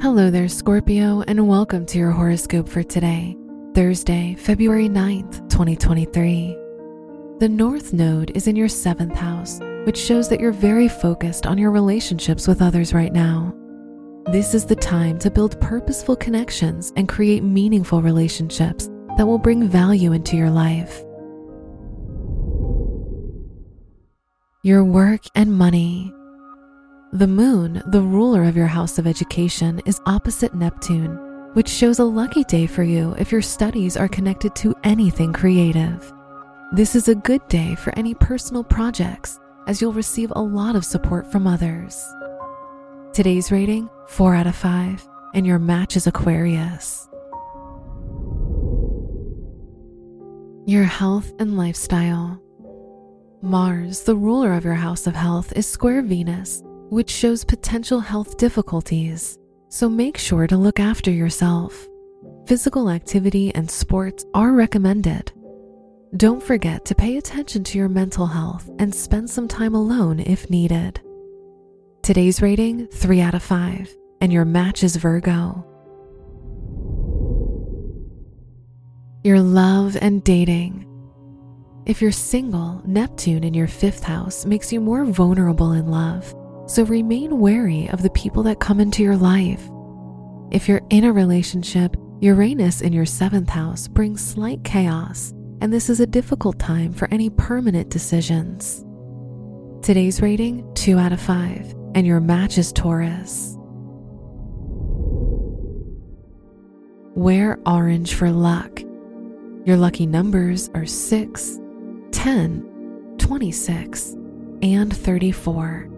Hello there, Scorpio, and welcome to your horoscope for today, Thursday, February 9th, 2023. The North Node is in your seventh house, which shows that you're very focused on your relationships with others right now. This is the time to build purposeful connections and create meaningful relationships that will bring value into your life. Your work and money. The moon, the ruler of your house of education, is opposite Neptune, which shows a lucky day for you if your studies are connected to anything creative. This is a good day for any personal projects, as you'll receive a lot of support from others. Today's rating 4 out of 5, and your match is Aquarius. Your health and lifestyle. Mars, the ruler of your house of health, is square Venus which shows potential health difficulties, so make sure to look after yourself. Physical activity and sports are recommended. Don't forget to pay attention to your mental health and spend some time alone if needed. Today's rating 3 out of 5, and your match is Virgo. Your love and dating. If you're single, Neptune in your fifth house makes you more vulnerable in love so remain wary of the people that come into your life. If you're in a relationship, Uranus in your seventh house brings slight chaos, and this is a difficult time for any permanent decisions. Today's rating 2 out of 5, and your match is Taurus. Wear orange for luck. Your lucky numbers are 6, 10, 26, and 34.